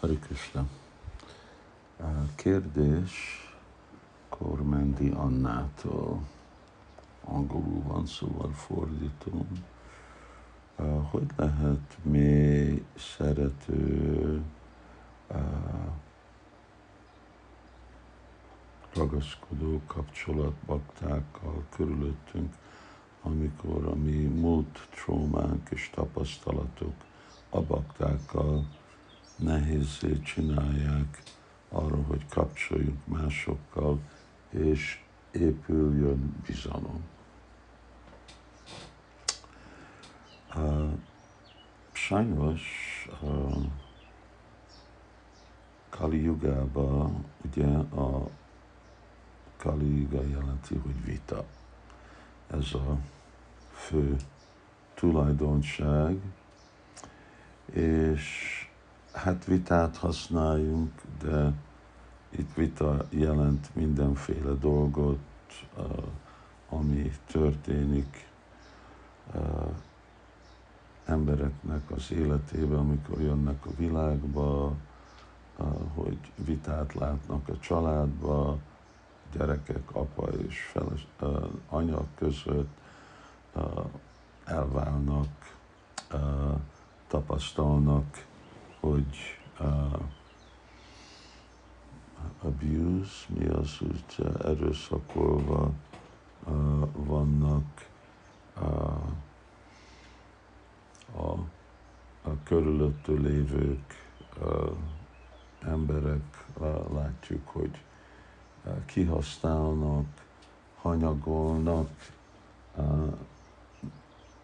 Hari Krishna. Kérdés Kormendi Annától. Angolul van, szóval fordítom. Hogy lehet mély, szerető, ragaszkodó kapcsolat baktákkal körülöttünk, amikor a mi múlt trómánk és tapasztalatok a baktákkal nehézé csinálják arra, hogy kapcsoljunk másokkal, és épüljön bizalom. Uh, sajnos Kali Jugában ugye a Kali Yuga jelenti, hogy vita. Ez a fő tulajdonság, és hát vitát használjunk, de itt vita jelent mindenféle dolgot, ami történik embereknek az életében, amikor jönnek a világba, hogy vitát látnak a családba, gyerekek, apa és feles, anya között elválnak, tapasztalnak hogy uh, abuse, mi az, hogy erőszakolva uh, vannak uh, a, a körülöttő lévők, uh, emberek, uh, látjuk, hogy uh, kihasználnak, hanyagolnak, uh,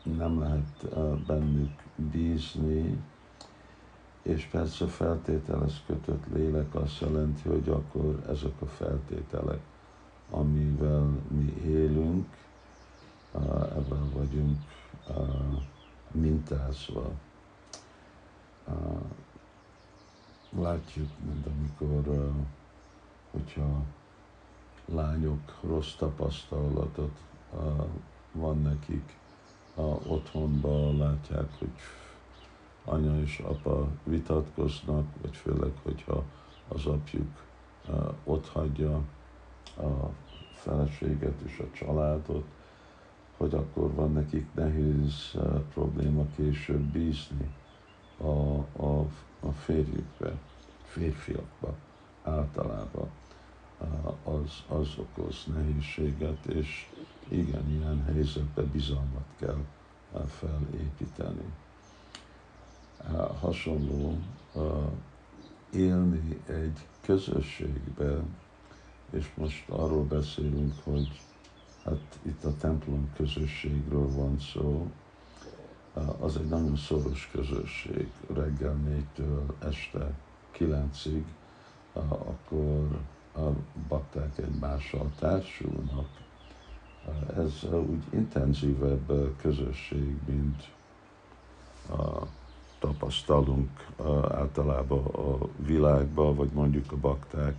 nem lehet bennük bízni, és persze feltételez kötött lélek azt jelenti, hogy akkor ezek a feltételek, amivel mi élünk, ebben vagyunk mintázva. Látjuk, mint amikor, hogyha lányok rossz tapasztalatot van nekik otthonban, látják, hogy anya és apa vitatkoznak, vagy főleg, hogyha az apjuk ott hagyja a feleséget és a családot, hogy akkor van nekik nehéz probléma később bízni a, a, a férjükbe, férfiakba általában. Az, az okoz nehézséget, és igen, ilyen helyzetben bizalmat kell felépíteni hasonló élni egy közösségbe, és most arról beszélünk, hogy hát itt a templom közösségről van szó, az egy nagyon szoros közösség, reggel négytől este kilencig, akkor a bakták egymással társulnak. Ez úgy intenzívebb közösség, mint a tapasztalunk általában a világban, vagy mondjuk a bakták,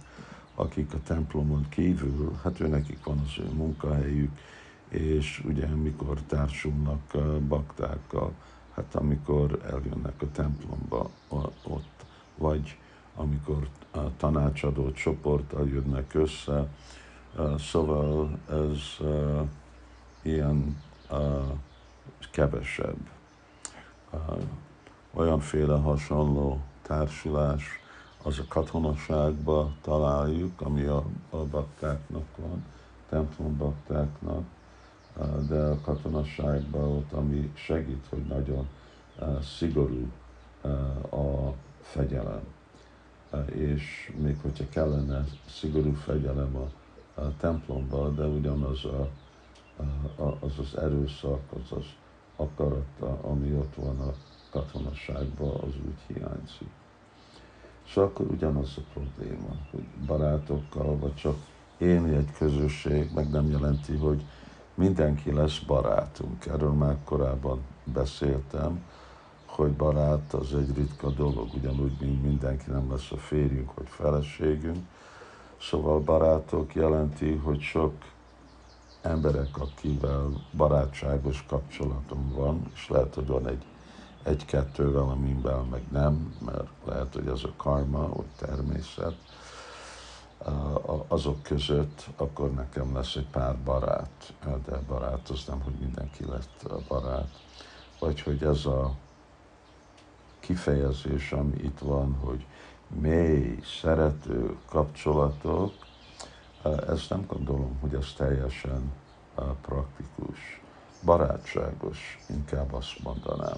akik a templomon kívül, hát ő nekik van az ő munkahelyük, és ugye mikor társulnak baktákkal, hát amikor eljönnek a templomba ott, vagy amikor a tanácsadó csoporttal jönnek össze, szóval ez ilyen kevesebb olyanféle hasonló társulás, az a katonaságba találjuk, ami a, a baktáknak van, templom baktáknak, de a katonaságban ott, ami segít, hogy nagyon szigorú a fegyelem. És még hogyha kellene szigorú fegyelem a, a templomba, de ugyanaz a, a, az az erőszak, az az akarata, ami ott van a katonaságban az úgy hiányzik. Szóval akkor ugyanaz a probléma, hogy barátokkal, vagy csak élni egy közösség, meg nem jelenti, hogy mindenki lesz barátunk. Erről már korábban beszéltem, hogy barát az egy ritka dolog, ugyanúgy, mint mindenki nem lesz a férjünk vagy feleségünk. Szóval barátok jelenti, hogy sok emberek, akivel barátságos kapcsolatom van, és lehet, hogy van egy egy-kettővel, amivel meg nem, mert lehet, hogy ez a karma, vagy természet, azok között, akkor nekem lesz egy pár barát, de barát az nem, hogy mindenki lett barát, vagy hogy ez a kifejezés, ami itt van, hogy mély, szerető kapcsolatok, ezt nem gondolom, hogy ez teljesen praktikus, barátságos, inkább azt mondanám.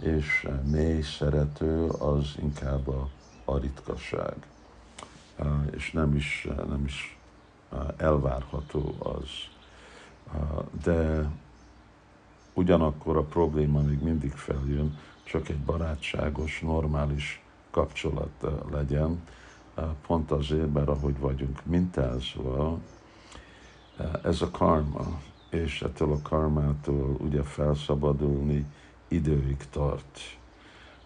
És mély szerető az inkább a, a ritkaság, és nem is, nem is elvárható az. De ugyanakkor a probléma még mindig feljön, csak egy barátságos, normális kapcsolat legyen, pont azért, mert ahogy vagyunk mintázva, ez a karma, és ettől a karmától ugye felszabadulni időig tart.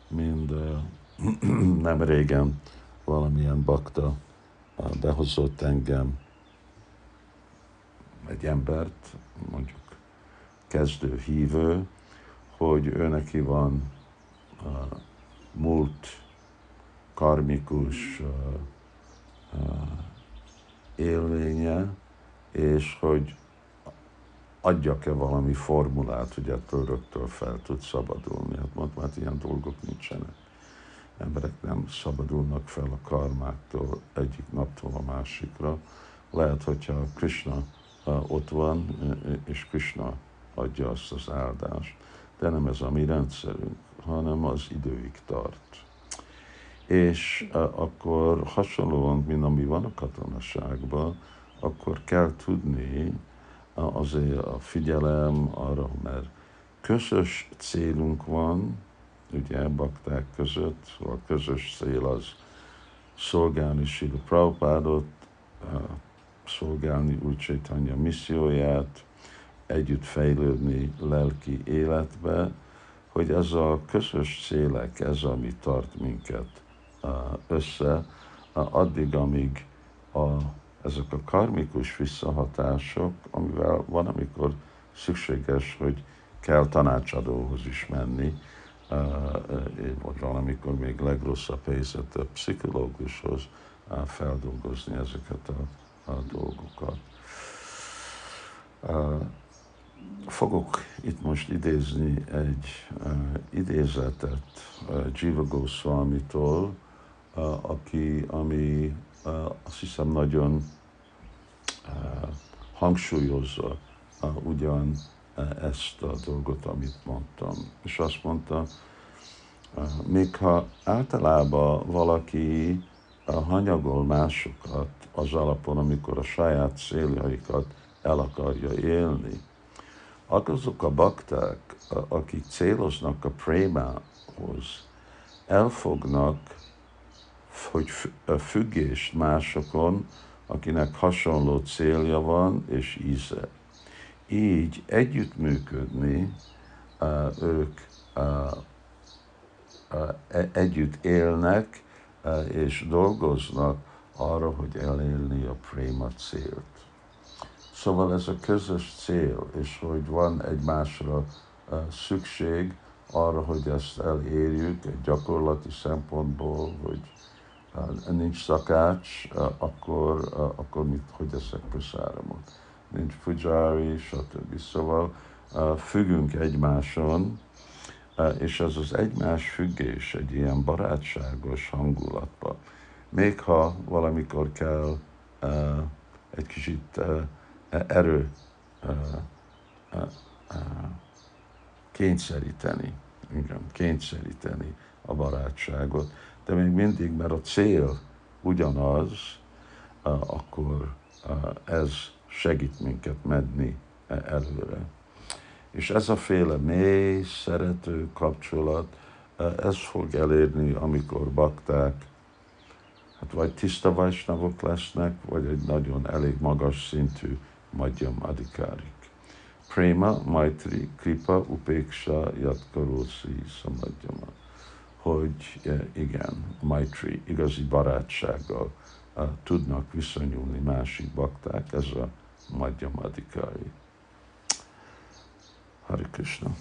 Mind nem régen valamilyen bakta behozott engem egy embert, mondjuk kezdő hívő, hogy ő neki van múlt karmikus élménye, és hogy adjak-e valami formulát, hogy ettől rögtön fel tud szabadulni. Hát mondtam, hát ilyen dolgok nincsenek. Emberek nem szabadulnak fel a karmáktól egyik naptól a másikra. Lehet, hogyha Krishna ott van, és Krishna adja azt az áldást, de nem ez a mi rendszerünk, hanem az időig tart és akkor hasonlóan, mint ami van a katonaságban, akkor kell tudni azért a figyelem arra, mert közös célunk van, ugye bakták között, a szóval közös cél az szolgálni Sila Prabhupádot, szolgálni Úr Chaitanya misszióját, együtt fejlődni lelki életbe, hogy ez a közös célek, ez ami tart minket össze, addig, amíg a, ezek a karmikus visszahatások, amivel van, amikor szükséges, hogy kell tanácsadóhoz is menni, vagy valamikor még legrosszabb helyzet a pszichológushoz feldolgozni ezeket a, a dolgokat. Fogok itt most idézni egy idézetet Jiva Goswami-tól, aki, ami azt hiszem nagyon hangsúlyozza ugyan ezt a dolgot, amit mondtam. És azt mondta, még ha általában valaki hanyagol másokat az alapon, amikor a saját céljaikat el akarja élni, azok a bakták, akik céloznak a prémához, elfognak hogy függést másokon, akinek hasonló célja van és íze. Így együttműködni, ők e, együtt élnek és dolgoznak arra, hogy elélni a préma célt. Szóval ez a közös cél, és hogy van egymásra szükség arra, hogy ezt elérjük egy gyakorlati szempontból, hogy nincs szakács, akkor, akkor mit, hogy eszek prasáramot. Nincs pujári, stb. Szóval függünk egymáson, és ez az egymás függés egy ilyen barátságos hangulatba. Még ha valamikor kell egy kicsit erő kényszeríteni, igen, kényszeríteni a barátságot, de még mindig, mert a cél ugyanaz, akkor ez segít minket menni előre. És ez a féle mély, szerető kapcsolat, ez fog elérni, amikor bakták, hát vagy tiszta vajsnavok lesznek, vagy egy nagyon elég magas szintű madjam adikárik. Prema, Maitri, Kripa, Upéksa, Jatkarószi, Samadjama hogy eh, igen, Maitri, igazi barátsággal uh, tudnak viszonyulni másik bakták, ez a Madhyamadikari. Hari Krishna.